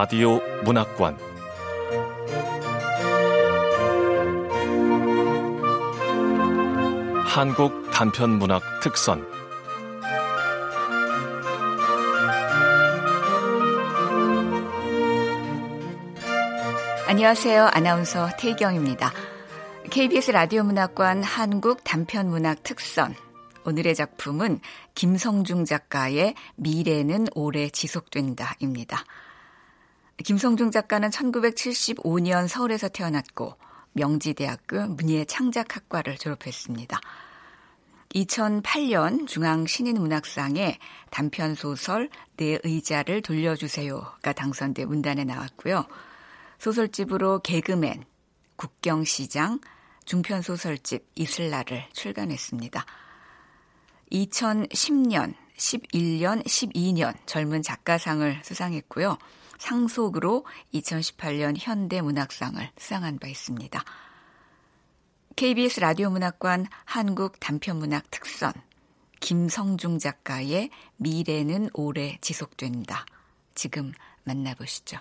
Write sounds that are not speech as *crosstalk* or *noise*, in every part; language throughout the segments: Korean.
라디오 문학관 한국 단편 문학 특선 안녕하세요. 아나운서 태경입니다. KBS 라디오 문학관 한국 단편 문학 특선 오늘의 작품은 김성중 작가의 미래는 오래 지속된다입니다. 김성중 작가는 1975년 서울에서 태어났고 명지대학교 문예창작학과를 졸업했습니다. 2008년 중앙신인문학상에 단편소설 내 의자를 돌려주세요가 당선돼 문단에 나왔고요. 소설집으로 개그맨, 국경시장, 중편소설집 이슬라를 출간했습니다. 2010년, 11년, 12년 젊은 작가상을 수상했고요. 상속으로 2018년 현대문학상을 수상한 바 있습니다. KBS 라디오 문학관 한국 단편문학 특선 김성중 작가의 미래는 오래 지속된다. 지금 만나보시죠.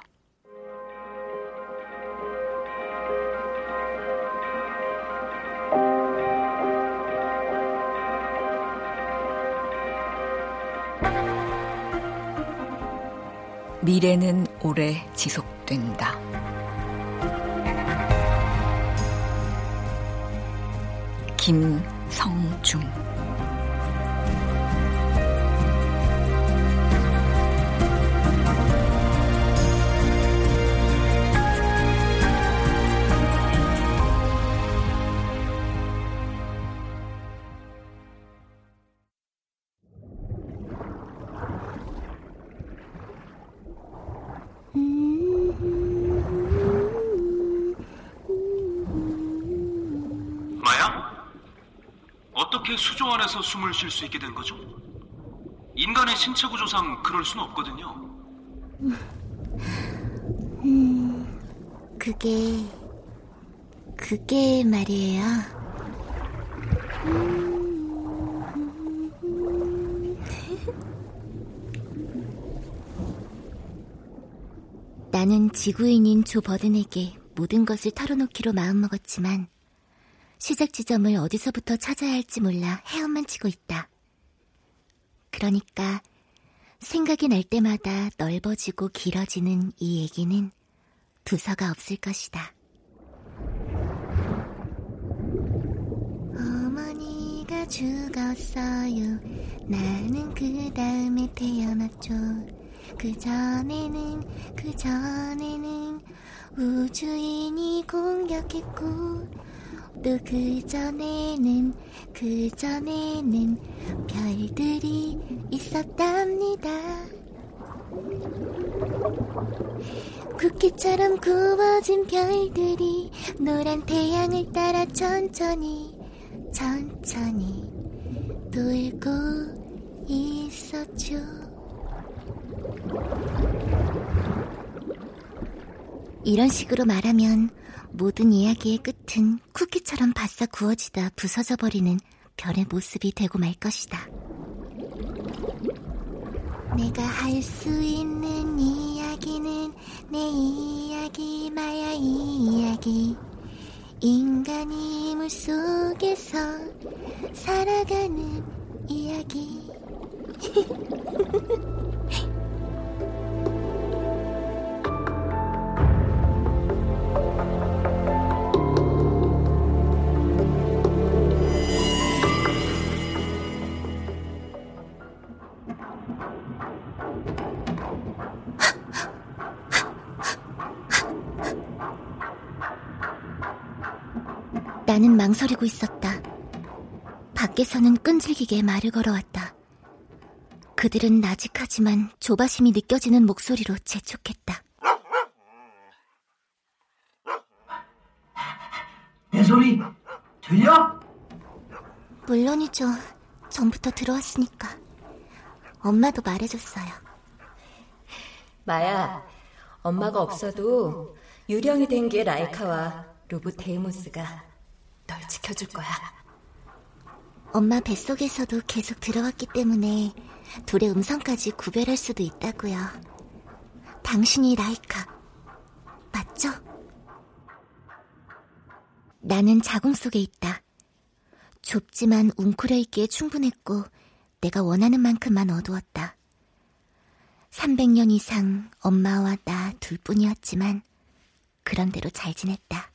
미래는 오래 지속된다. 김성중 안에서 숨을 쉴 수 있게 된 거죠? 인간의 신체 구조상 그럴 수는 없거든요. *laughs* 음, 그게 그게 말이에요. *laughs* 나는 지구인인 조 버든에게 모든 것을 털어놓기로 마음먹었지만 시작 지점을 어디서부터 찾아야 할지 몰라 헤엄만 치고 있다. 그러니까 생각이 날 때마다 넓어지고 길어지는 이 얘기는 두서가 없을 것이다. 어머니가 죽었어요. 나는 그 다음에 태어났죠. 그 전에는, 그 전에는 우주인이 공격했고, 또 그전에는 그전에는 별들이 있었답니다. 쿠키처럼 구워진 별들이 노란 태양을 따라 천천히 천천히 돌고 있었죠. 이런 식으로 말하면 모든 이야기의 끝은 쿠키처럼 바싹 구워지다 부서져 버리는 별의 모습이 되고 말 것이다. 내가 할 수 있는 이야기는 내 이야기 마야 이야기 인간이 물 속에서 살아가는 이야기 *laughs* 나는 망설이고 있었다. 밖에서는 끈질기게 말을 걸어왔다. 그들은 나직하지만 조바심이 느껴지는 목소리로 재촉했다. 내 소리 들려? 물론이죠. 전부터 들어왔으니까. 엄마도 말해줬어요. 마야, 엄마가 없어도 유령이 된 개 라이카와 로봇 데이모스가 널 지켜줄 거야. 엄마 뱃속에서도 계속 들어왔기 때문에 둘의 음성까지 구별할 수도 있다고요. 당신이 라이카. 맞죠? 나는 자궁 속에 있다. 좁지만 웅크려 있기에 충분했고 내가 원하는 만큼만 어두웠다. 300년 이상 엄마와 나 둘뿐이었지만 그런대로 잘 지냈다.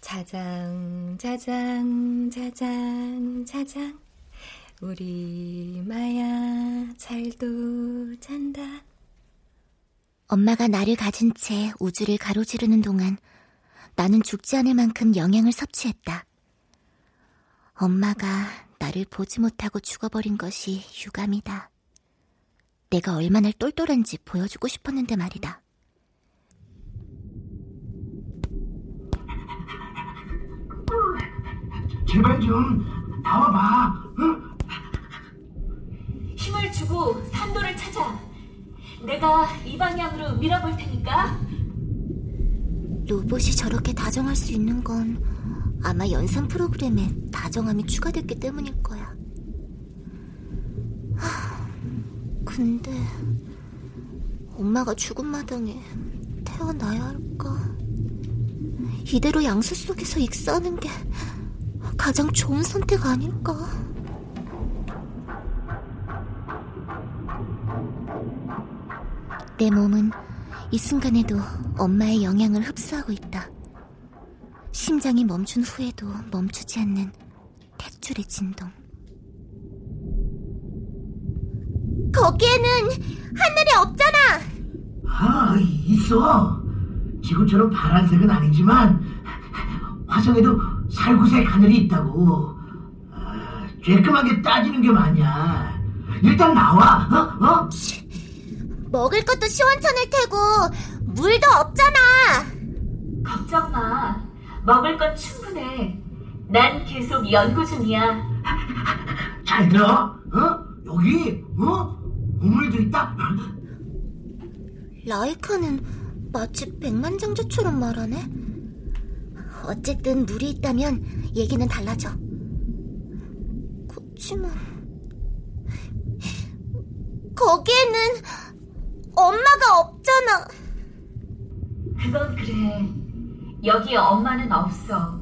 자장, 자장, 자장, 자장. 우리 마야 잘도 잔다. 엄마가 나를 가진 채 우주를 가로지르는 동안 나는 죽지 않을 만큼 영양을 섭취했다. 엄마가 나를 보지 못하고 죽어버린 것이 유감이다. 내가 얼마나 똘똘한지 보여주고 싶었는데 말이다. 제발 좀 나와봐. 응? 힘을 주고 산도를 찾아. 내가 이 방향으로 밀어볼 테니까. 로봇이 저렇게 다정할 수 있는 건 아마 연산 프로그램에 다정함이 추가됐기 때문일 거야. 하, 근데 엄마가 죽은 마당에 태어나야 할까? 이대로 양수 속에서 익사하는 게 가장 좋은 선택 아닐까? 내 몸은 이 순간에도 엄마의 영향을 흡수하고 있다. 심장이 멈춘 후에도 멈추지 않는 탯줄의 진동. 거기에는 하늘이 없잖아! 아, 있어. 지구처럼 파란색은 아니지만 화성에도 살구색 하늘이 있다고. 아, 쬐끔하게 따지는 게 맞냐. 일단 나와, 어? 어? 먹을 것도 시원찮을 테고 물도 없잖아. 걱정 마. 먹을 건 충분해. 난 계속 연구 중이야. 잘 들어, 어? 여기, 어? 우물도 있다. 라이카는 마치 백만장자처럼 말하네. 어쨌든 물이 있다면 얘기는 달라져. 그렇지만 거기에는 엄마가 없잖아. 그건 그래. 여기 엄마는 없어.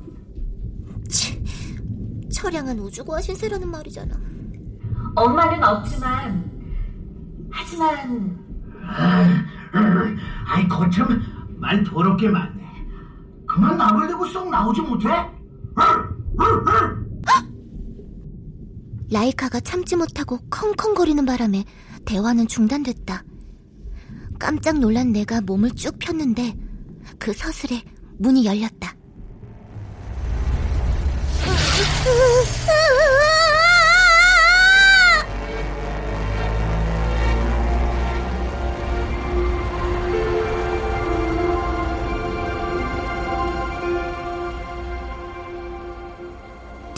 치, 처량한 우주고화 신세라는 말이잖아. 엄마는 없지만, 하지만 아이 거참 말 더럽게 많네. 그만 나불대고 쏙 나오지 못해? 라이카가 참지 못하고 컹컹거리는 바람에 대화는 중단됐다. 깜짝 놀란 내가 몸을 쭉 폈는데 그 서슬에 문이 열렸다.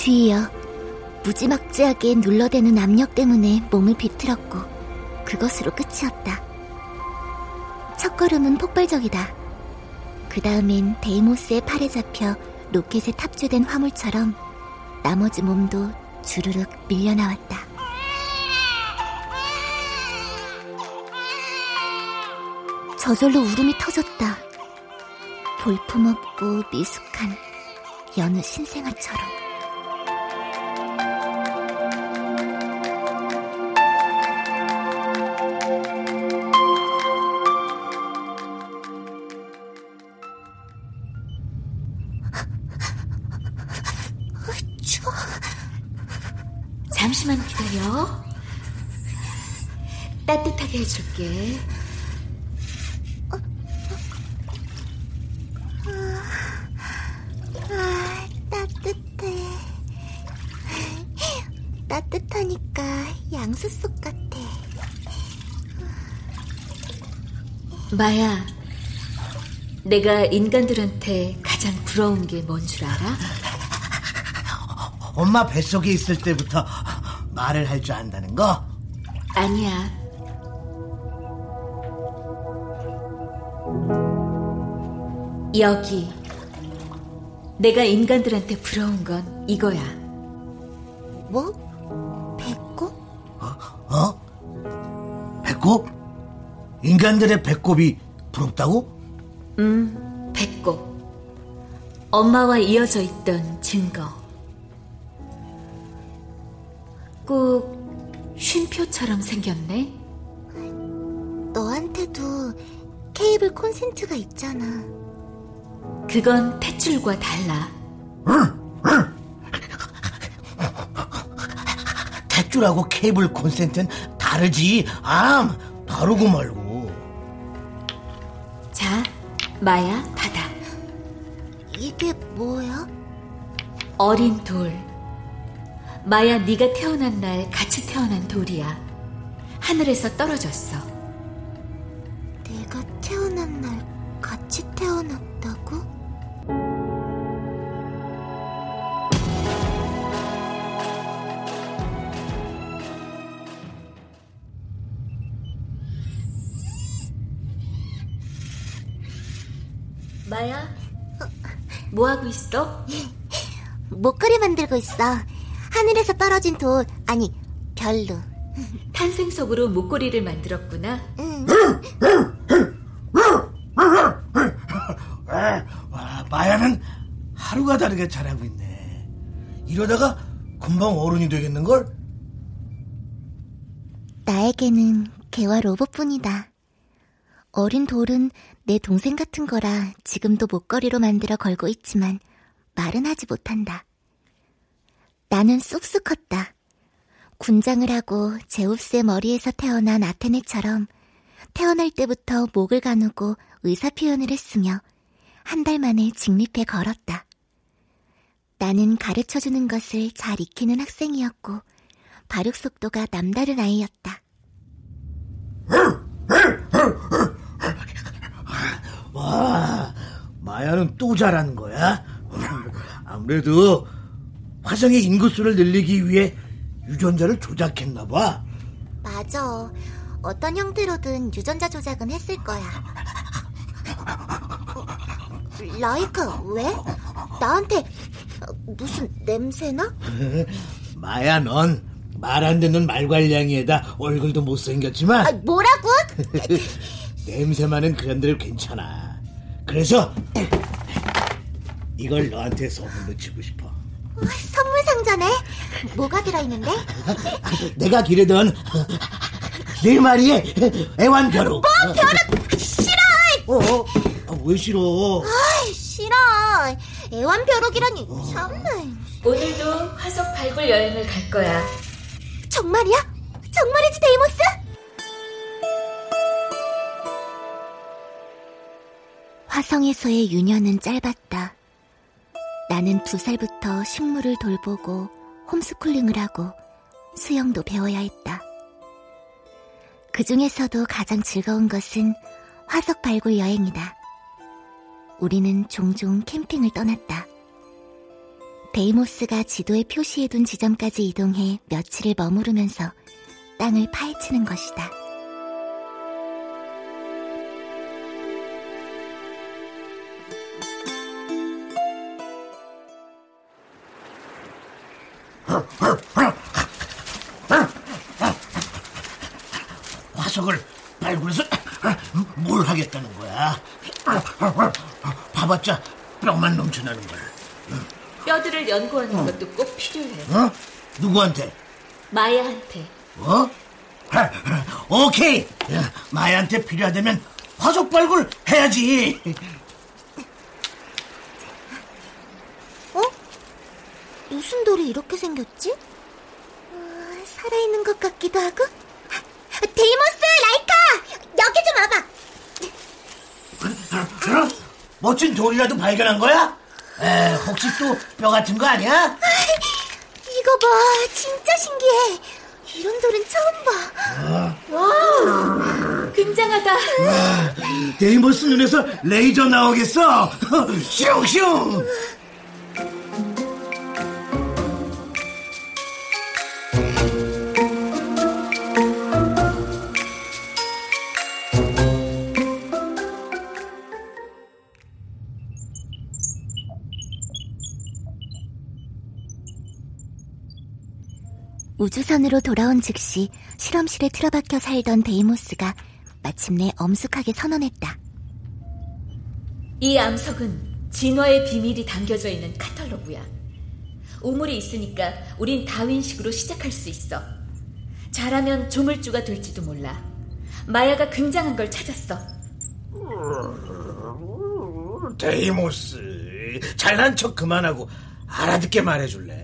뒤이어 무지막지하게 눌러대는 압력 때문에 몸을 비틀었고 그것으로 끝이었다. 첫 걸음은 폭발적이다. 그 다음엔 데이모스의 팔에 잡혀 로켓에 탑재된 화물처럼 나머지 몸도 주르륵 밀려나왔다. 저절로 울음이 터졌다. 볼품없고 미숙한 여느 신생아처럼. 추워. 잠시만 기다려. 따뜻하게 해줄게. 아, 따뜻해. 따뜻하니까 양수 속 같아. 마야, 내가 인간들한테 가장 부러운 게 뭔 줄 알아? 엄마 뱃속에 있을 때부터 말을 할 줄 안다는 거? 아니야. 여기. 내가 인간들한테 부러운 건 이거야. 뭐? 배꼽? 어? 배꼽? 인간들의 배꼽이 부럽다고? 음, 배꼽. 엄마와 이어져 있던 증거. 꼭 쉼표처럼 생겼네. 너한테도 케이블 콘센트가 있잖아. 그건 탯줄과 달라. 탯줄하고 케이블 콘센트는 다르지. 암, 다르고 말고. 자, 마야, 받아. 이게 뭐야? 어린 돌. 마야, 네가 태어난 날 같이 태어난 돌이야. 하늘에서 떨어졌어. 내가 태어난 날 같이 태어났다고? 마야, 뭐 하고 있어? *laughs* 목걸이 만들고 있어. 하늘에서 떨어진 돌, 아니, 별로. 탄생석으로 목걸이를 만들었구나. 응. 와, 마야는 하루가 다르게 잘하고 있네. 이러다가 금방 어른이 되겠는걸? 나에게는 개와 로봇뿐이다. 어린 돌은 내 동생 같은 거라 지금도 목걸이로 만들어 걸고 있지만 말은 하지 못한다. 나는 쑥쑥 컸다. 군장을 하고 제우스의 머리에서 태어난 아테네처럼 태어날 때부터 목을 가누고 의사 표현을 했으며 한 달 만에 직립해 걸었다. 나는 가르쳐 주는 것을 잘 익히는 학생이었고 발육 속도가 남다른 아이였다. 와, 마야는 또 잘하는 거야? 아무래도 화성의 인구수를 늘리기 위해 유전자를 조작했나 봐. 맞아. 어떤 형태로든 유전자 조작은 했을 거야. 라이카, 왜? 나한테 무슨 냄새나? *laughs* 마야, 넌 말 안 듣는 말괄량이에다 얼굴도 못생겼지만 아, 뭐라고? *laughs* 냄새만은 그런대로 괜찮아. 그래서 이걸 너한테 선물로 주고 싶어. 어, 선물 상자네. 뭐가 들어있는데? 내가 기르던 네 마리의 애완벼룩. 뭐 벼룩 싫어. 어, 어, 아, 왜 싫어? 아, 싫어. 애완 벼룩이라니 참네. 오늘도 화석 발굴 여행을 갈 거야. 정말이야? 정말이지 데이모스? 화성에서의 유년은 짧았다. 나는 두 살부터 식물을 돌보고 홈스쿨링을 하고 수영도 배워야 했다. 그 중에서도 가장 즐거운 것은 화석 발굴 여행이다. 우리는 종종 캠핑을 떠났다. 데이모스가 지도에 표시해둔 지점까지 이동해 며칠을 머무르면서 땅을 파헤치는 것이다. 화석을 발굴해서 뭘 하겠다는 거야? 파봤자 뼈만 넘쳐나는 걸. 뼈들을 연구하는 것도 꼭 필요해. 어? 누구한테? 마야한테. 어? 오케이. 마야한테 필요하다면 화석 발굴 해야지. 무슨 돌이 이렇게 생겼지? 어, 살아있는 것 같기도 하고. 데이모스, 라이카! 여기 좀 와봐. 어? 멋진 돌이라도 발견한 거야? 에, 혹시 또 뼈 같은 거 아니야? 이거 봐, 진짜 신기해. 이런 돌은 처음 봐. 와, 굉장하다. 데이모스 눈에서 레이저 나오겠어. *laughs* 슝슝. 우주선으로 돌아온 즉시 실험실에 틀어박혀 살던 데이모스가 마침내 엄숙하게 선언했다. 이 암석은 진화의 비밀이 담겨져 있는 카탈로그야. 우물이 있으니까 우린 다윈식으로 시작할 수 있어. 잘하면 조물주가 될지도 몰라. 마야가 굉장한 걸 찾았어. 데이모스, 잘난 척 그만하고 알아듣게 말해줄래?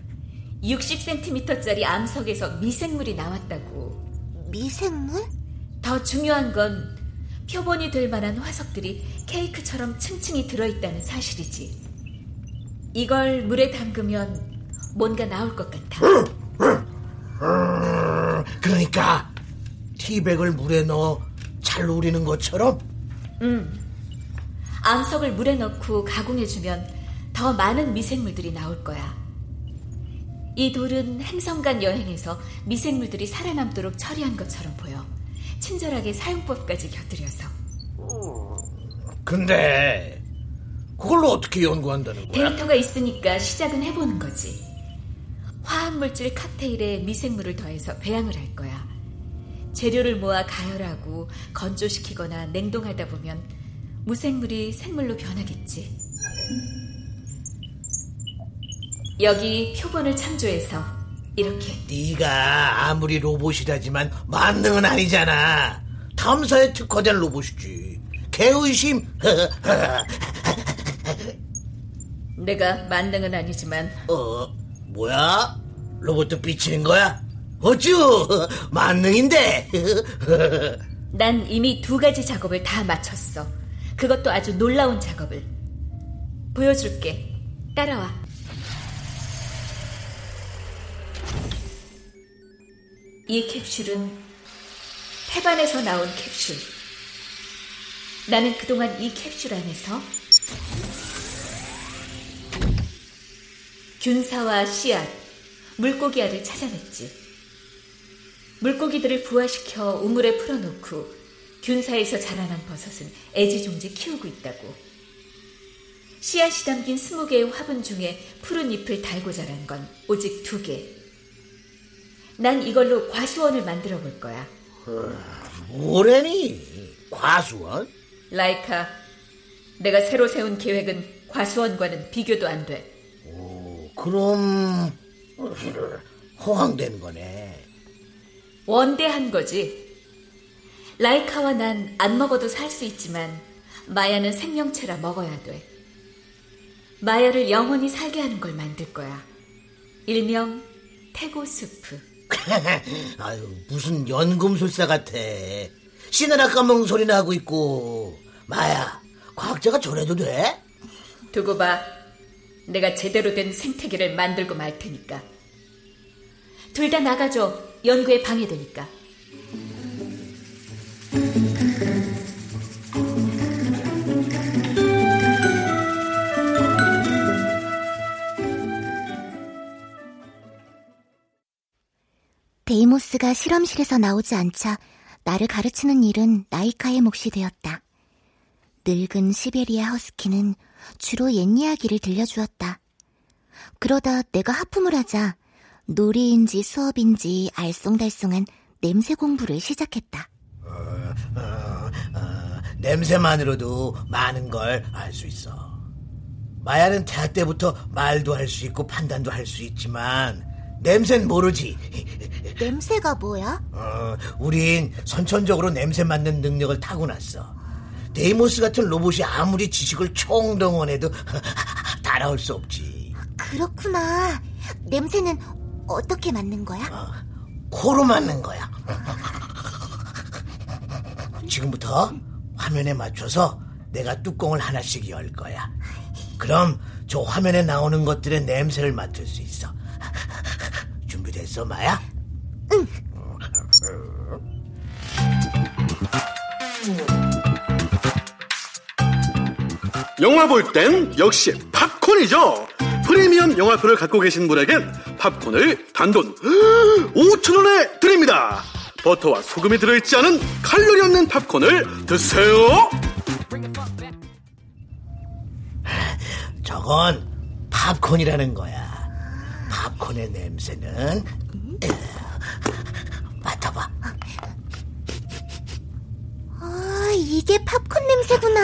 60cm짜리 암석에서 미생물이 나왔다고. 미생물? 더 중요한 건 표본이 될 만한 화석들이 케이크처럼 층층이 들어있다는 사실이지. 이걸 물에 담그면 뭔가 나올 것 같아. 그러니까 티백을 물에 넣어 잘 우리는 것처럼 암석을 물에 넣고 가공해주면 더 많은 미생물들이 나올 거야. 이 돌은 행성간 여행에서 미생물들이 살아남도록 처리한 것처럼 보여. 친절하게 사용법까지 곁들여서. 근데 그걸로 어떻게 연구한다는 거야? 데이터가 있으니까 시작은 해보는 거지. 화학물질 칵테일에 미생물을 더해서 배양을 할 거야. 재료를 모아 가열하고 건조시키거나 냉동하다 보면 무생물이 생물로 변하겠지. 여기 표본을 참조해서 이렇게 네가 아무리 로봇이라지만 만능은 아니잖아. 탐사에 특화된 로봇이지. 개의심. *laughs* 내가 만능은 아니지만 어, 뭐야? 로봇도 삐치는 거야? 어쭈, 만능인데. *laughs* 난 이미 두 가지 작업을 다 마쳤어. 그것도 아주 놀라운 작업을. 보여줄게. 따라와. 이 캡슐은 태반에서 나온 캡슐. 나는 그동안 이 캡슐 안에서 균사와 씨앗, 물고기알을 찾아냈지. 물고기들을 부화시켜 우물에 풀어놓고 균사에서 자라난 버섯은 애지중지 키우고 있다고. 씨앗이 담긴 스무 개의 화분 중에 푸른 잎을 달고 자란 건 오직 두 개. 난 이걸로 과수원을 만들어 볼 거야. 뭐래니? 과수원? 라이카, 내가 새로 세운 계획은 과수원과는 비교도 안 돼. 그럼 허황된 거네. 원대한 거지. 라이카와 난 안 먹어도 살 수 있지만 마야는 생명체라 먹어야 돼. 마야를 영원히 살게 하는 걸 만들 거야. 일명 태고스프. *laughs* 아유 무슨 연금술사 같아. 씨나라 까먹는 소리나 하고 있고. 마야, 과학자가 저래도 돼? 두고 봐. 내가 제대로 된 생태계를 만들고 말 테니까. 둘 다 나가줘. 연구에 방해되니까. 데이모스가 실험실에서 나오지 않자 나를 가르치는 일은 나이카의 몫이 되었다. 늙은 시베리아 허스키는 주로 옛 이야기를 들려주었다. 그러다 내가 하품을 하자 놀이인지 수업인지 알쏭달쏭한 냄새 공부를 시작했다. 냄새만으로도 많은 걸 알 수 있어. 마야는 대학 때부터 말도 할 수 있고 판단도 할 수 있지만 냄새는 모르지. 냄새가 뭐야? 어, 우린 선천적으로 냄새 맡는 능력을 타고났어. 데이모스 같은 로봇이 아무리 지식을 총동원해도 *laughs* 따라올 수 없지. 그렇구나. 냄새는 어떻게 맡는 거야? 코로 맡는 거야. 지금부터 화면에 맞춰서 내가 뚜껑을 하나씩 열 거야. 그럼 저 화면에 나오는 것들의 냄새를 맡을 수 있어. 준비됐어, 마야? 영화 볼 땐 역시 팝콘이죠. 프리미엄 영화표를 갖고 계신 분에겐 팝콘을 단돈 5천원에 드립니다. 버터와 소금이 들어있지 않은 칼로리 없는 팝콘을 드세요. 저건 팝콘이라는 거야. 팝콘의 냄새는 맡아봐. 이게 팝콘 냄새구나.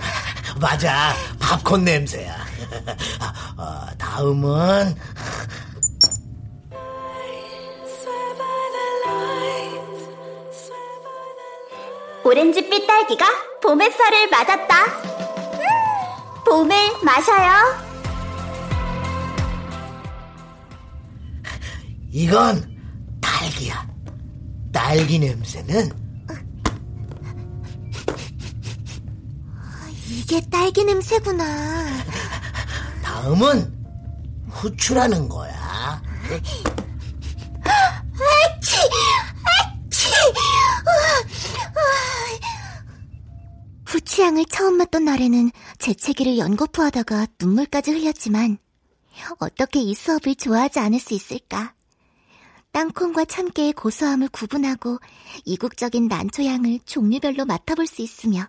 *laughs* 맞아, 팝콘 냄새야. *laughs* 어, 다음은 오렌지빛 딸기가 봄의 쌀을 맞았다. 음, 봄을 마셔요. 이건 딸기야. 딸기 냄새는 이게 딸기 냄새구나. 다음은 후추라는 거야. 아치! 아치! 후추향을 처음 맡던 날에는 재채기를 연거푸 하다가 눈물까지 흘렸지만 어떻게 이 수업을 좋아하지 않을 수 있을까? 땅콩과 참깨의 고소함을 구분하고 이국적인 난초향을 종류별로 맡아볼 수 있으며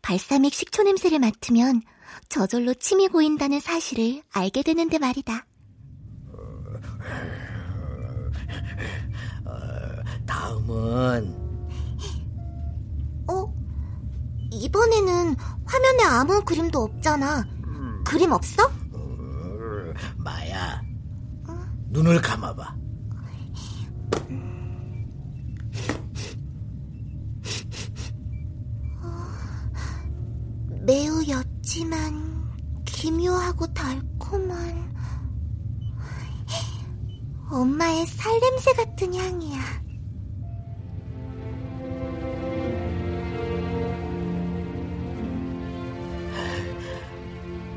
발사믹 식초 냄새를 맡으면 저절로 침이 고인다는 사실을 알게 되는데 말이다. 다음은 어? 이번에는 화면에 아무 그림도 없잖아. 그림 없어? 음, 마야. 눈을 감아봐. 매우 옅지만 기묘하고 달콤한 엄마의 살냄새 같은 향이야.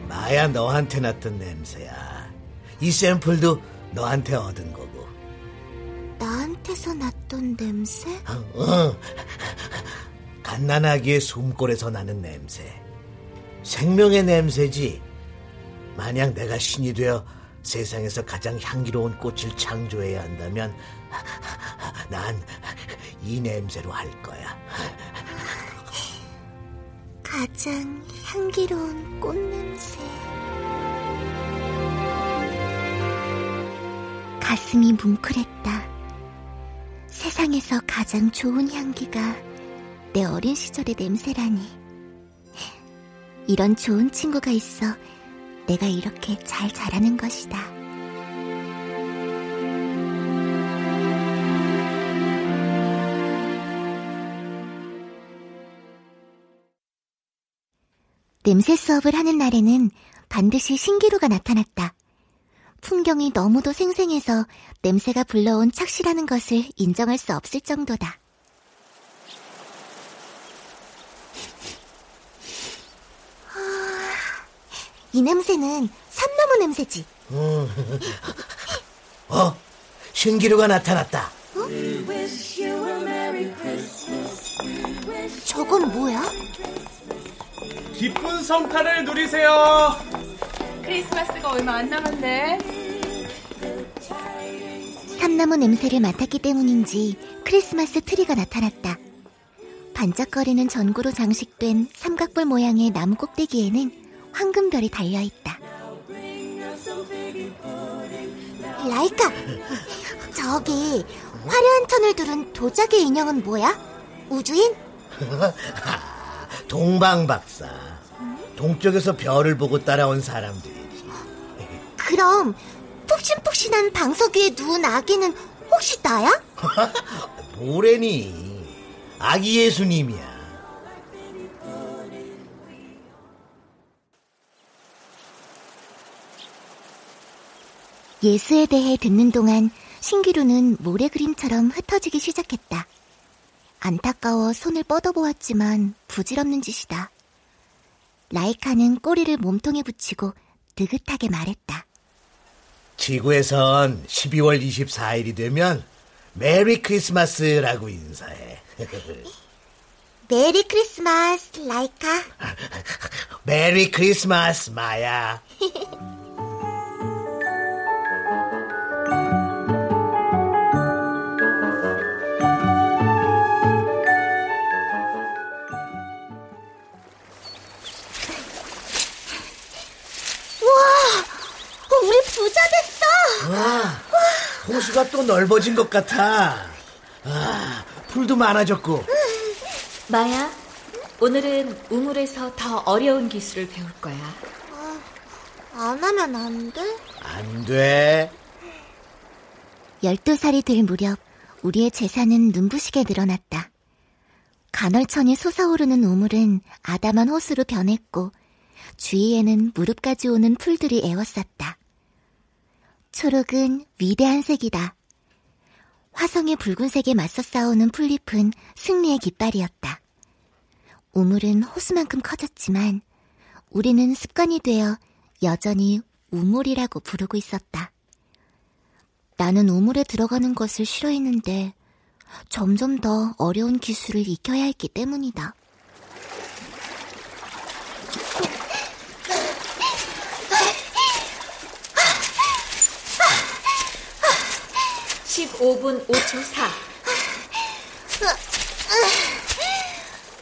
마야 너한테 났던 냄새야. 이 샘플도 너한테 얻은 거고. 나한테서 났던 냄새? 어. 갓난아기의 숨골에서 나는 냄새. 생명의 냄새지. 만약 내가 신이 되어 세상에서 가장 향기로운 꽃을 창조해야 한다면 난 이 냄새로 할 거야. 가장 향기로운 꽃 냄새. 가슴이 뭉클했다. 세상에서 가장 좋은 향기가 내 어린 시절의 냄새라니. 이런 좋은 친구가 있어 내가 이렇게 잘 자라는 것이다. 냄새 수업을 하는 날에는 반드시 신기루가 나타났다. 풍경이 너무도 생생해서 냄새가 불러온 착시라는 것을 인정할 수 없을 정도다. 이 냄새는 산나무 냄새지. 어? 신기루가 나타났다. 저건 뭐야? 기쁜 성탄을 누리세요. 크리스마스가 얼마 안 남았네. 삼나무 냄새를 맡았기 때문인지 크리스마스 트리가 나타났다. 반짝거리는 전구로 장식된 삼각볼 모양의 나무 꼭대기에는 황금별이 달려있다. 라이카! 저기 화려한 천을 두른 도자기 인형은 뭐야? 우주인? *laughs* 동방박사. 동쪽에서 별을 보고 따라온 사람들이지. 그럼 푹신푹신한 방석 위에 누운 아기는 혹시 나야? *laughs* 뭐래니? 아기 예수님이야. 예수에 대해 듣는 동안 신기루는 모래 그림처럼 흩어지기 시작했다. 안타까워 손을 뻗어보았지만 부질없는 짓이다. 라이카는 꼬리를 몸통에 붙이고 느긋하게 말했다. 지구에선 12월 24일이 되면 메리 크리스마스라고 인사해. *laughs* 메리 크리스마스, 라이카. 메리 크리스마스, 마야. *laughs* 넓어진 것 같아. 아, 풀도 많아졌고. 마야, 오늘은 우물에서 더 어려운 기술을 배울 거야. 아, 안 하면 안 돼? 안 돼. 12살이 될 무렵 우리의 재산은 눈부시게 늘어났다. 간헐천이 솟아오르는 우물은 아담한 호수로 변했고 주위에는 무릎까지 오는 풀들이 에워쌌다. 초록은 위대한 색이다. 화성의 붉은색에 맞서 싸우는 풀잎은 승리의 깃발이었다. 우물은 호수만큼 커졌지만 우리는 습관이 되어 여전히 우물이라고 부르고 있었다. 나는 우물에 들어가는 것을 싫어했는데 점점 더 어려운 기술을 익혀야 했기 때문이다. 15분 5초 4.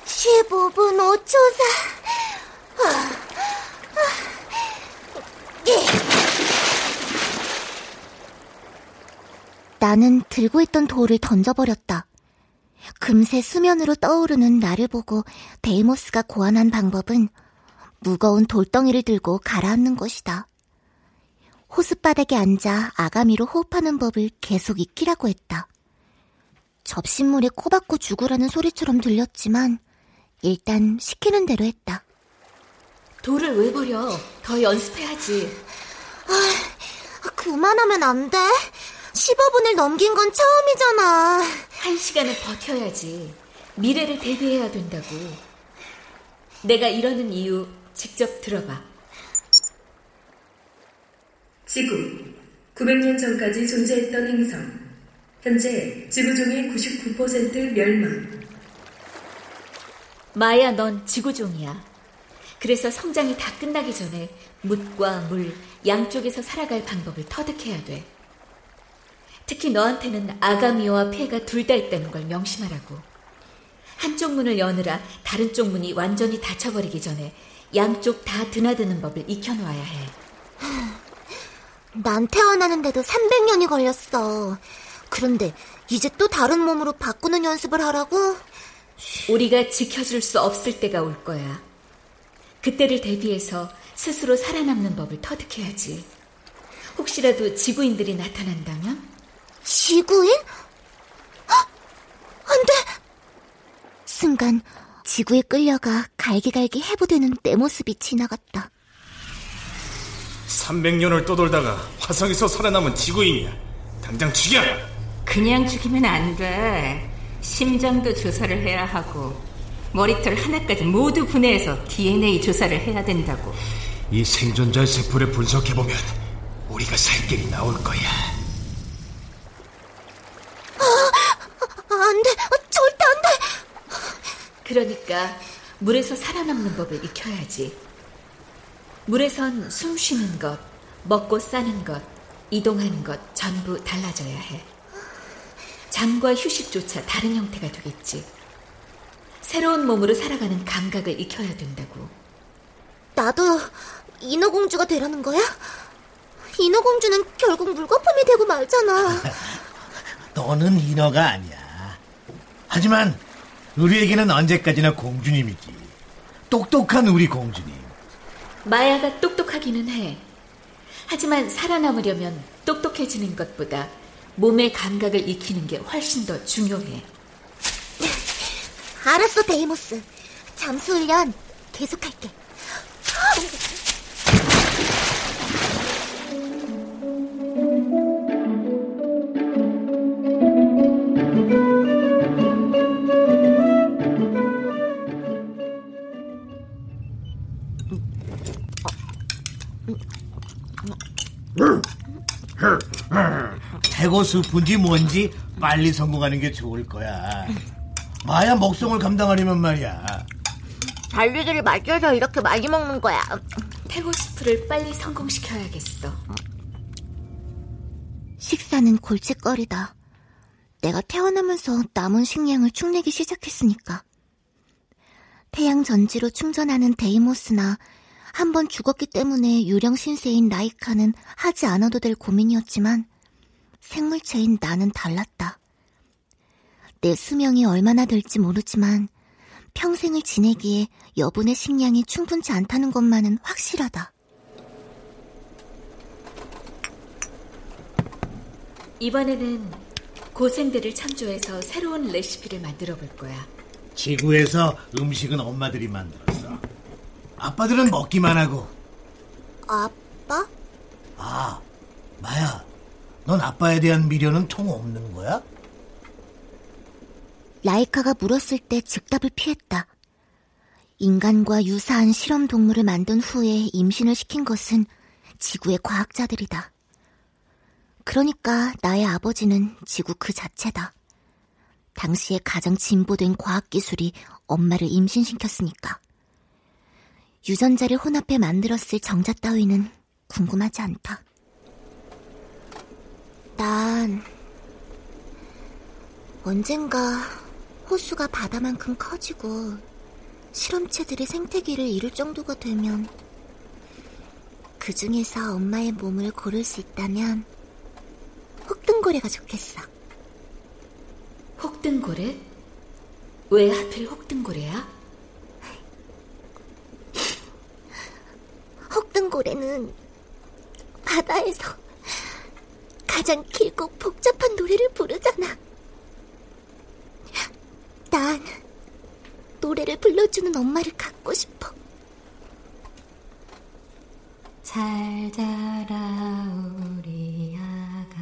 15분 5초 4. 나는 들고 있던 돌을 던져버렸다. 금세 수면으로 떠오르는 나를 보고 데이모스가 고안한 방법은 무거운 돌덩이를 들고 가라앉는 것이다. 호숫바닥에 앉아 아가미로 호흡하는 법을 계속 익히라고 했다. 접신물에 코박고 죽으라는 소리처럼 들렸지만 일단 시키는 대로 했다. 돌을 왜 버려? 더 연습해야지. 아, 그만하면 안 돼? 15분을 넘긴 건 처음이잖아. 한 시간은 버텨야지. 미래를 대비해야 된다고. 내가 이러는 이유 직접 들어봐. 지구 900년 전까지 존재했던 행성 현재 지구종의 99% 멸망 마야 넌 지구종이야. 그래서 성장이 다 끝나기 전에 묻과 물 양쪽에서 살아갈 방법을 터득해야 돼. 특히 너한테는 아가미와 폐가 둘 다 있다는 걸 명심하라고. 한쪽 문을 여느라 다른 쪽 문이 완전히 닫혀버리기 전에 양쪽 다 드나드는 법을 익혀놓아야 해. 난 태어나는데도 300년이 걸렸어. 그런데 이제 또 다른 몸으로 바꾸는 연습을 하라고? 우리가 지켜줄 수 없을 때가 올 거야. 그때를 대비해서 스스로 살아남는 법을 터득해야지. 혹시라도 지구인들이 나타난다면? 지구인? 헉! 안 돼! 순간 지구에 끌려가 갈기갈기 해부되는 내 모습이 지나갔다. 300년을 떠돌다가 화성에서 살아남은 지구인이야. 당장 죽여! 그냥 죽이면 안 돼. 심장도 조사를 해야 하고 머리털 하나까지 모두 분해해서 DNA 조사를 해야 된다고. 이 생존자 세포를 분석해보면 우리가 살 길이 나올 거야. 아, 안 돼! 절대 안 돼! 그러니까 물에서 살아남는 법을 익혀야지. 물에선 숨 쉬는 것, 먹고 싸는 것, 이동하는 것 전부 달라져야 해. 잠과 휴식조차 다른 형태가 되겠지. 새로운 몸으로 살아가는 감각을 익혀야 된다고. 나도 인어공주가 되라는 거야? 인어공주는 결국 물거품이 되고 말잖아. *laughs* 너는 인어가 아니야. 하지만 우리에게는 언제까지나 공주님이지. 똑똑한 우리 공주님. 마야가 똑똑하기는 해. 하지만 살아남으려면 똑똑해지는 것보다 몸의 감각을 익히는 게 훨씬 더 중요해. 알았어, 데이모스. 잠수 훈련 계속할게. 해고수분지 뭔지 빨리 성공하는 게 좋을 거야. 마야 먹성을 감당하려면 말이야. 달리기를 맞춰서 이렇게 많이 먹는 거야. 태고 스프를 빨리 성공시켜야겠어. 식사는 골칫거리다. 내가 태어나면서 남은 식량을 축내기 시작했으니까. 태양 전지로 충전하는 데이모스나 한 번 죽었기 때문에 유령 신세인 라이카는 하지 않아도 될 고민이었지만 생물체인 나는 달랐다. 내 수명이 얼마나 될지 모르지만 평생을 지내기에 여분의 식량이 충분치 않다는 것만은 확실하다. 이번에는 고생들을 참조해서 새로운 레시피를 만들어 볼 거야. 지구에서 음식은 엄마들이 만들었어. 아빠들은 먹기만 하고. 아빠? 아, 마야. 넌 아빠에 대한 미련은 통 없는 거야? 라이카가 물었을 때 즉답을 피했다. 인간과 유사한 실험 동물을 만든 후에 임신을 시킨 것은 지구의 과학자들이다. 그러니까 나의 아버지는 지구 그 자체다. 당시에 가장 진보된 과학기술이 엄마를 임신시켰으니까. 유전자를 혼합해 만들었을 정자 따위는 궁금하지 않다. 난 언젠가 호수가 바다만큼 커지고 실험체들의 생태계를 이룰 정도가 되면 그 중에서 엄마의 몸을 고를 수 있다면 혹등고래가 좋겠어. 혹등고래? 왜 하필 혹등고래야? 혹등고래는 바다에서 가장 길고 복잡한 노래를 부르잖아. 난 노래를 불러주는 엄마를 갖고 싶어. 잘 자라 우리 아가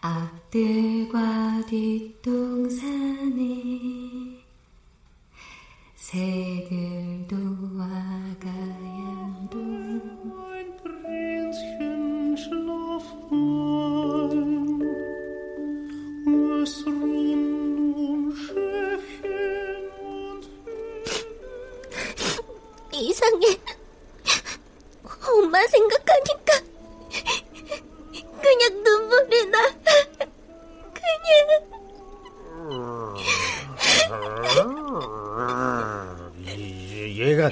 앞들과 뒷동산에 새들도 아가 양동 이상해. 엄마 생각하니까 그냥 눈물이 나. 그냥. 얘가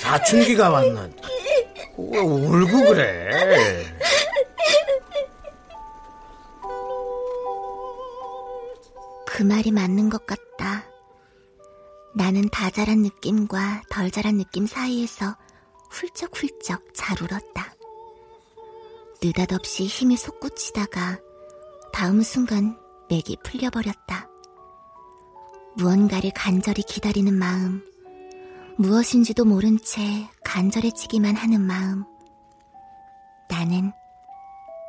사춘기가 왔나? 왜 울고 그래? 그 말이 맞는 것 같다. 나는 다 자란 느낌과 덜 자란 느낌 사이에서 훌쩍훌쩍 잘 울었다. 느닷없이 힘이 솟구치다가 다음 순간 맥이 풀려버렸다. 무언가를 간절히 기다리는 마음, 무엇인지도 모른 채 간절해지기만 하는 마음. 나는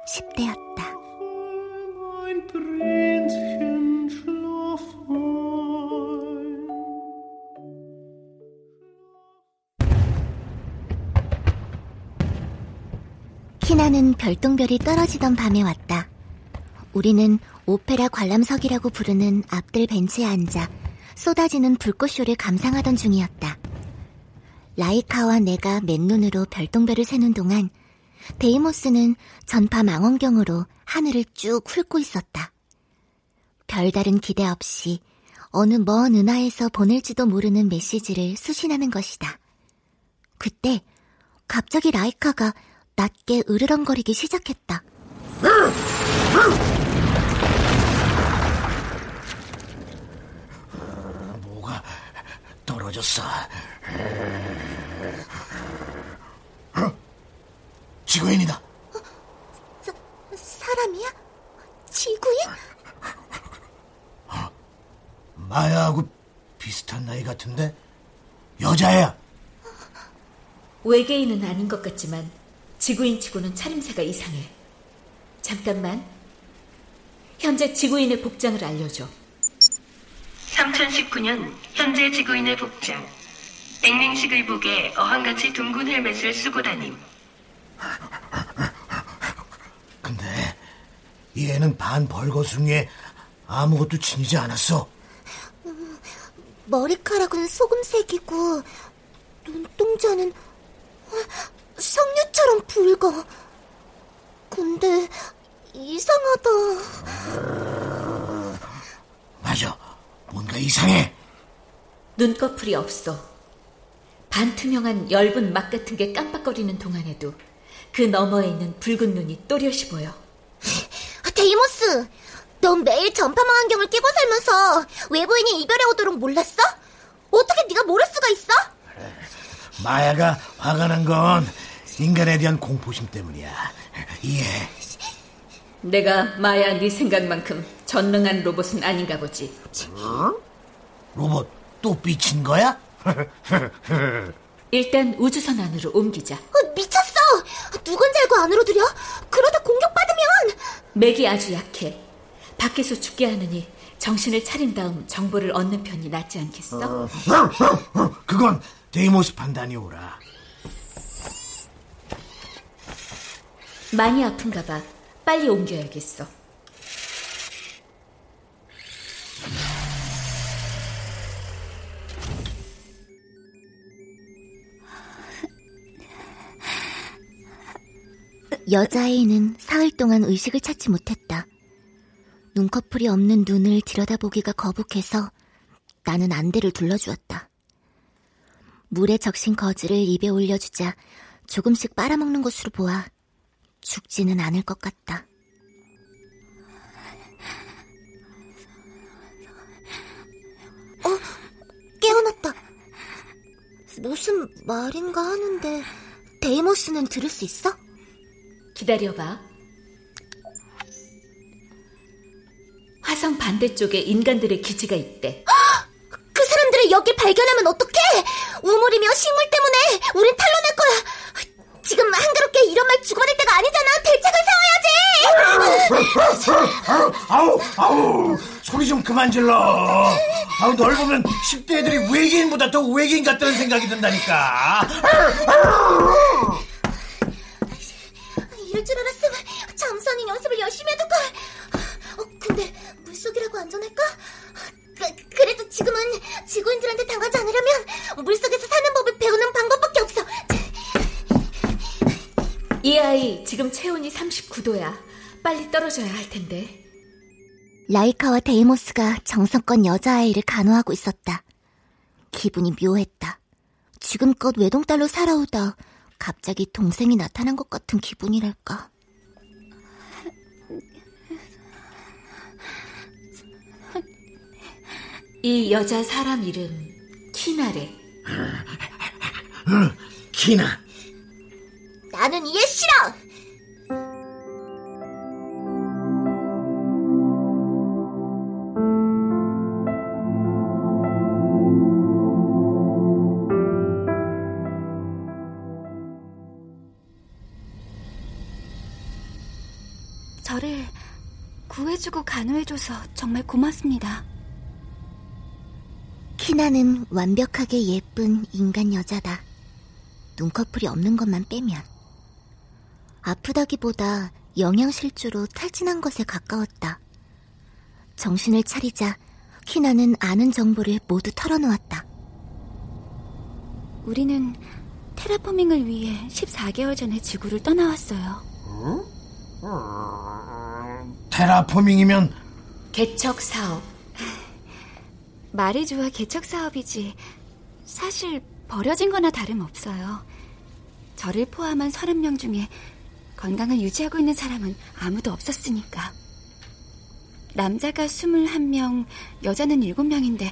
10대였다. 키나는 별똥별이 떨어지던 밤에 왔다. 우리는 오페라 관람석이라고 부르는 앞뜰 벤치에 앉아 쏟아지는 불꽃쇼를 감상하던 중이었다. 라이카와 내가 맨눈으로 별똥별을 세는 동안 데이모스는 전파 망원경으로 하늘을 쭉 훑고 있었다. 별다른 기대 없이 어느 먼 은하에서 보낼지도 모르는 메시지를 수신하는 것이다. 그때 갑자기 라이카가 낮게 으르렁거리기 시작했다. 뭐가 떨어졌어. 지구인이다. 사, 사람이야? 지구인? 마야하고 비슷한 나이 같은데 여자야. 외계인은 아닌 것 같지만 지구인치고는 차림새가 이상해. 잠깐만. 현재 지구인의 복장을 알려줘. 3019년 현재 지구인의 복장. 앵링식 의 복에 어항같이 둥근 헬멧을 쓰고 다님. 근데 얘는 반 벌거숭이에 아무것도 지니지 않았어. 음, 머리카락은 소금색이고 눈동자는 석류처럼 붉어. 근데 이상하다. 맞아. 뭔가 이상해. 눈꺼풀이 없어. 반투명한 엷은 막 같은 게 깜빡거리는 동안에도 그 너머에 있는 붉은 눈이 또렷이 보여. 데이모스, 너는 매일 전파 망원경을 끼고 살면서 외부인이 이 별에 오도록 몰랐어? 어떻게 네가 모를 수가 있어? 마야가 화가 난 건 인간에 대한 공포심 때문이야. 이해. 내가 마야 네 생각만큼 전능한 로봇은 아닌가 보지. 어? 로봇 또 삐친 거야? *laughs* 일단 우주선 안으로 옮기자. 어, 미쳤어! 누군 지 알고 안으로 들여? 그러다 공격받으면! 맥이 아주 약해. 밖에서 죽게 하느니 정신을 차린 다음 정보를 얻는 편이 낫지 않겠어? 어, 그건 데이모스 판단이 옳아. 많이 아픈가 봐. 빨리 옮겨야겠어. 여자아이는 사흘 동안 의식을 찾지 못했다. 눈꺼풀이 없는 눈을 들여다보기가 거북해서 나는 안대를 둘러주었다. 물에 적신 거즈를 입에 올려주자 조금씩 빨아먹는 것으로 보아 죽지는 않을 것 같다. 어, 깨어났다. 무슨 말인가 하는데 데이모스는 들을 수 있어? 기다려봐. 화성 반대쪽에 인간들의 기지가 있대. 그 사람들이 여기 발견하면 어떡해? 우물이며 식물 때문에 우린 탄로날 거야. 지금 한가롭게 이런 말 주고받을 때가 아니잖아. 대책을 세워야지. 아우, 아우, 소리 좀 그만 질러. 아우, 널 보면 10대 애들이 외계인보다 더 외계인 같다는 생각이 든다니까. 이럴 줄 알았으면 잠수하는 연습을 열심히 해둘 걸. 어, 근데 물속이라고 안전할까? 그, 그래도 지금은 지구인들한테 당하지 않으려면 물속에서 사는 법을 배우는 방법밖에 없어. 이 아이 지금 체온이 39도야. 빨리 떨어져야 할 텐데. 라이카와 데이모스가 정성껏 여자아이를 간호하고 있었다. 기분이 묘했다. 지금껏 외동딸로 살아오다 갑자기 동생이 나타난 것 같은 기분이랄까. 이 여자 사람 이름 키나래. 응, 키나. 나는 이해 싫어. 구해주고 간호해줘서 정말 고맙습니다. 키나는 완벽하게 예쁜 인간 여자다. 눈꺼풀이 없는 것만 빼면. 아프다기보다 영양실조로 탈진한 것에 가까웠다. 정신을 차리자 키나는 아는 정보를 모두 털어놓았다. 우리는 테라포밍을 위해 14개월 전에 지구를 떠나왔어요. 어? 테라포밍이면 개척 사업. 말이 좋아 개척 사업이지 사실 버려진 거나 다름없어요. 저를 포함한 30명 중에 건강을 유지하고 있는 사람은 아무도 없었으니까. 남자가 21명, 여자는 7명인데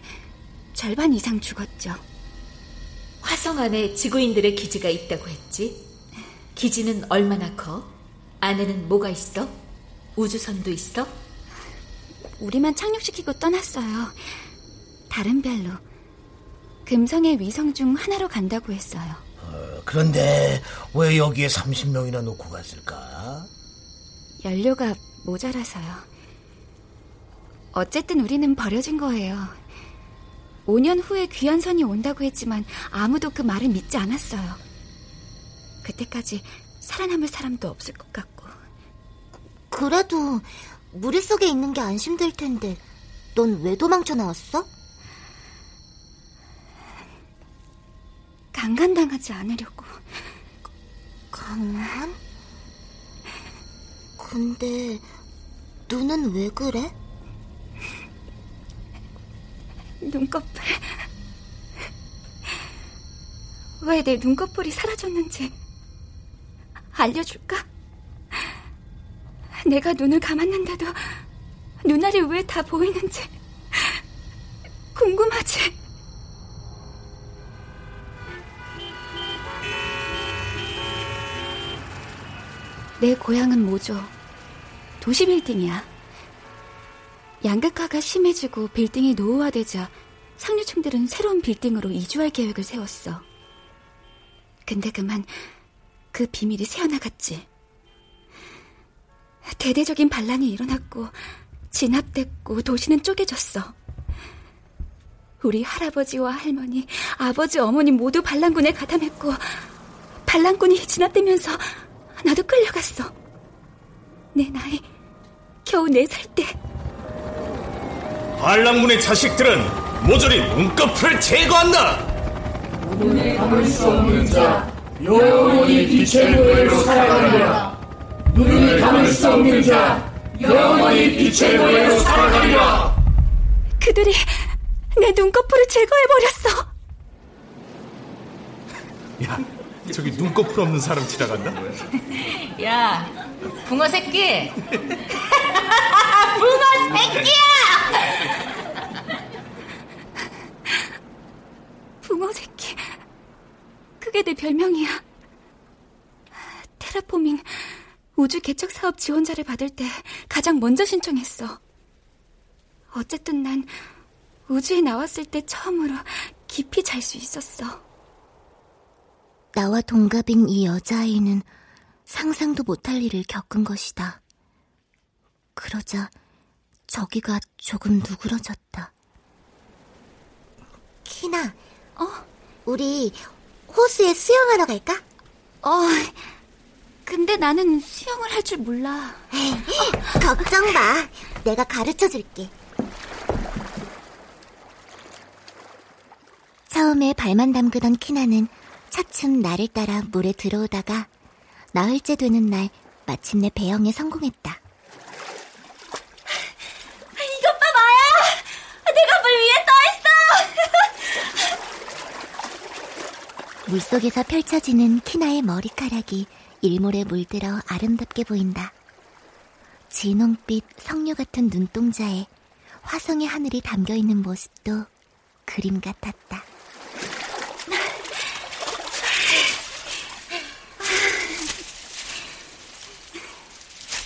절반 이상 죽었죠. 화성 안에 지구인들의 기지가 있다고 했지? 기지는 얼마나 커? 안에는 뭐가 있어? 우주선도 있어? 우리만 착륙시키고 떠났어요. 다른 별로. 금성의 위성 중 하나로 간다고 했어요. 어, 그런데 왜 여기에 30명이나 놓고 갔을까? 연료가 모자라서요. 어쨌든 우리는 버려진 거예요. 5년 후에 귀한 선이 온다고 했지만 아무도 그 말을 믿지 않았어요. 그때까지 살아남을 사람도 없을 것 같고. 그래도 무리 속에 있는 게 안심될 텐데 넌 왜 도망쳐 나왔어? 강간당하지 않으려고. 강간? 근데 눈은 왜 그래? 눈꺼풀. 왜 내 눈꺼풀이 사라졌는지 알려줄까? 내가 눈을 감았는데도 눈알이 왜 다 보이는지 궁금하지? 내 고향은 뭐죠? 도시 빌딩이야. 양극화가 심해지고 빌딩이 노후화되자 상류층들은 새로운 빌딩으로 이주할 계획을 세웠어. 근데 그만 그 비밀이 새어나갔지. 대대적인 반란이 일어났고 진압됐고 도시는 쪼개졌어. 우리 할아버지와 할머니, 아버지, 어머니 모두 반란군에 가담했고 반란군이 진압되면서 나도 끌려갔어. 내 나이 겨우 네 살 때. 반란군의 자식들은 모조리 눈꺼풀을 제거한다. 눈에 감을 수 없는 자 영원히 빛의 노예로 살아가리라. 눈을 감을 수 없는 자 영원히 빛의 노예로 살아가리라. 그들이 내 눈꺼풀을 제거해버렸어. 야, 저기 눈꺼풀 없는 사람 지나간다? 야, 붕어 새끼! *laughs* 붕어 새끼야! 붕어 새끼. 그게 내 별명이야. 테라포밍 우주 개척 사업 지원자를 받을 때 가장 먼저 신청했어. 어쨌든 난 우주에 나왔을 때 처음으로 깊이 잘 수 있었어. 나와 동갑인 이 여자아이는 상상도 못할 일을 겪은 것이다. 그러자 저기가 조금 누그러졌다. 키나, 어? 우리 호수에 수영하러 갈까? 어, 근데 나는 수영을 할 줄 몰라. *laughs* 걱정 마. 내가 가르쳐 줄게. 처음에 발만 담그던 키나는 차츰 나를 따라 물에 들어오다가 나흘째 되는 날 마침내 배영에 성공했다. 이것 봐, 마야! 내가 물 위에 떠있어! 물속에서 펼쳐지는 키나의 머리카락이 일몰에 물들어 아름답게 보인다. 진홍빛 석류 같은 눈동자에 화성의 하늘이 담겨 있는 모습도 그림 같았다.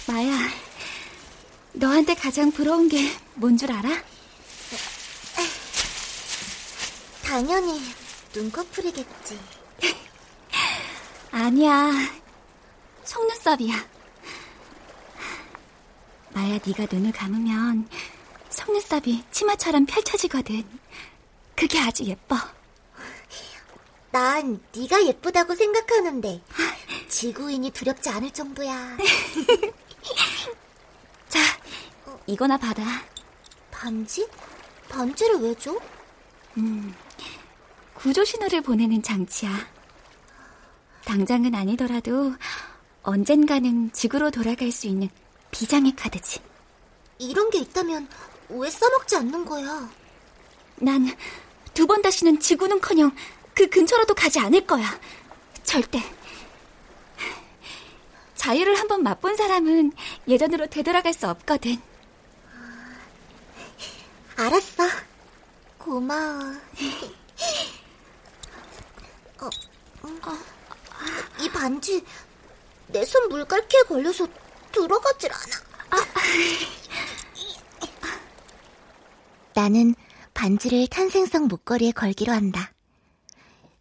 마야, 너한테 가장 부러운 게 뭔 줄 알아? 당연히 눈꺼풀이겠지. *laughs* 아니야, 속눈썹이야. 마야, 네가 눈을 감으면 속눈썹이 치마처럼 펼쳐지거든. 그게 아주 예뻐. 난 네가 예쁘다고 생각하는데 지구인이 두렵지 않을 정도야. *laughs* 자, 이거나 받아. 반지? 반지를 왜 줘? 음, 구조 신호를 보내는 장치야. 당장은 아니더라도 언젠가는 지구로 돌아갈 수 있는 비장의 카드지. 이런 게 있다면 왜 써먹지 않는 거야? 난 두 번 다시는 지구는커녕 그 근처로도 가지 않을 거야. 절대. 자유를 한번 맛본 사람은 예전으로 되돌아갈 수 없거든. 알았어. 고마워. 어, 어, 이 반지 내 손 물갈퀴에 걸려서 들어가질 않아. 나는 반지를 탄생성 목걸이에 걸기로 한다.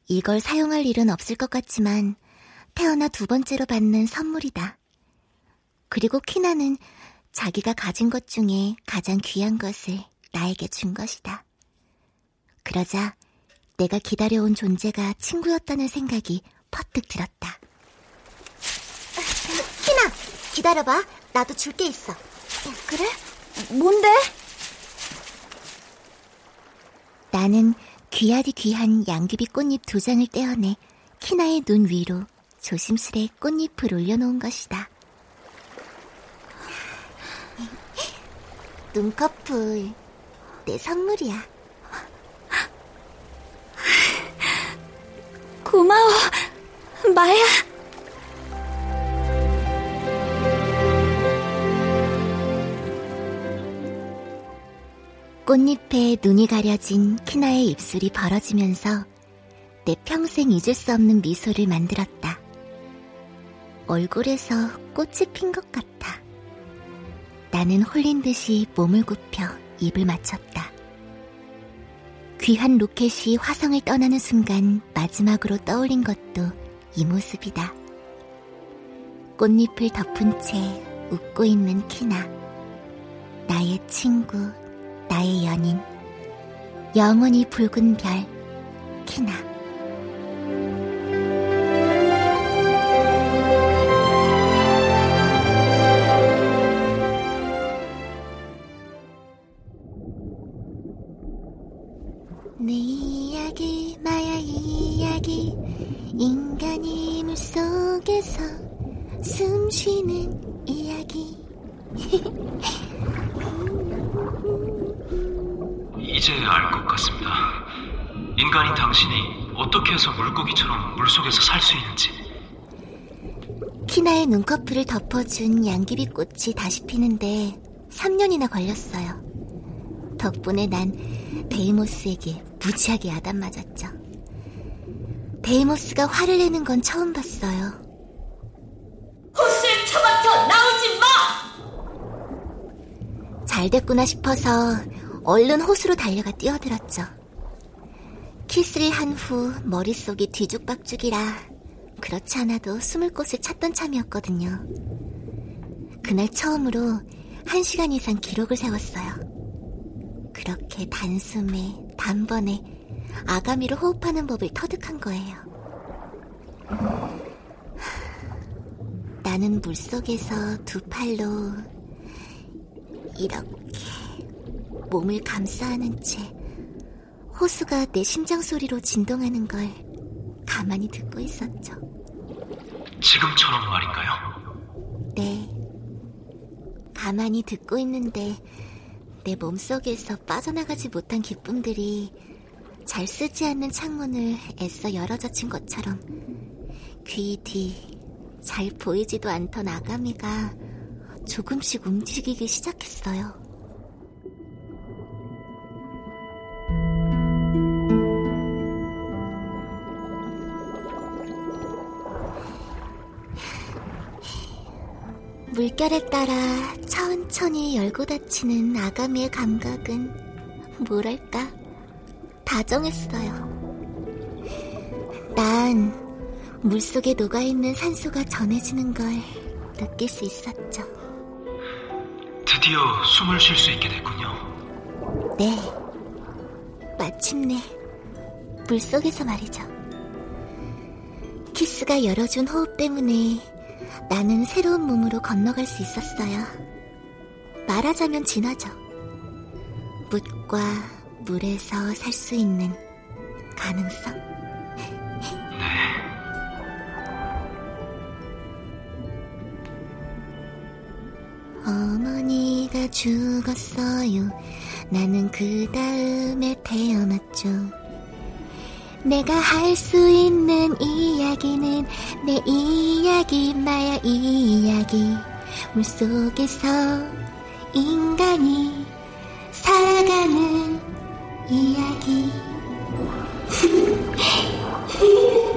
이걸 사용할 일은 없을 것 같지만 태어나 두 번째로 받는 선물이다. 그리고 키나는 자기가 가진 것 중에 가장 귀한 것을 나에게 준 것이다. 그러자 내가 기다려온 존재가 친구였다는 생각이 퍼뜩 들었다. 기다려봐. 나도 줄 게 있어. 그래? 뭔데? 나는 귀하디 귀한 양귀비 꽃잎 두 장을 떼어내 키나의 눈 위로 조심스레 꽃잎을 올려놓은 것이다. *laughs* 눈꺼풀, 내 선물이야. 고마워, 마야. 꽃잎에 눈이 가려진 키나의 입술이 벌어지면서 내 평생 잊을 수 없는 미소를 만들었다. 얼굴에서 꽃이 핀 것 같아. 나는 홀린 듯이 몸을 굽혀 입을 맞췄다. 귀한 로켓이 화성을 떠나는 순간 마지막으로 떠올린 것도 이 모습이다. 꽃잎을 덮은 채 웃고 있는 키나. 나의 친구, 나의 연인. 영원히 붉은 별, 키나. 내 이야기 마야 이야기 인간이 물 속에서 숨 쉬는 이야기 *laughs* 이제 알 것 같습니다. 인간인 당신이 어떻게 해서 물고기처럼 물속에서 살 수 있는지. 키나의 눈꺼풀을 덮어준 양귀비 꽃이 다시 피는데 3년이나 걸렸어요. 덕분에 난 데이모스에게 무지하게 야단 맞았죠. 데이모스가 화를 내는 건 처음 봤어요. 호수에 처박혀 나오지 마! 잘 됐구나 싶어서 얼른 호수로 달려가 뛰어들었죠. 키스를 한 후 머릿속이 뒤죽박죽이라 그렇지 않아도 숨을 곳을 찾던 참이었거든요. 그날 처음으로 한 시간 이상 기록을 세웠어요. 그렇게 단숨에 단번에 아가미로 호흡하는 법을 터득한 거예요. 나는 물속에서 두 팔로 이렇게 몸을 감싸안은 채 호수가 내 심장 소리로 진동하는 걸 가만히 듣고 있었죠. 지금처럼 말인가요? 네. 가만히 듣고 있는데 내 몸속에서 빠져나가지 못한 기쁨들이 잘 쓰지 않는 창문을 애써 열어 젖힌 것처럼 귀 뒤 잘 보이지도 않던 아가미가 조금씩 움직이기 시작했어요. 물결에 따라 천천히 열고 닫히는 아가미의 감각은 뭐랄까 다정했어요. 난 물속에 녹아있는 산소가 전해지는 걸 느낄 수 있었죠. 드디어 숨을 쉴 수 있게 됐군요. 네. 마침내 물속에서 말이죠. 키스가 열어준 호흡 때문에 나는 새로운 몸으로 건너갈 수 있었어요. 말하자면 진화죠. 묻과 물에서 살 수 있는 가능성? 네. 어머니가 죽었어요. 나는 그 다음에 태어났죠. 내가 할 수 있는 이야기는 내 이야기 마야 이야기. 물속에서 인간이 살아가는 이야기 *laughs*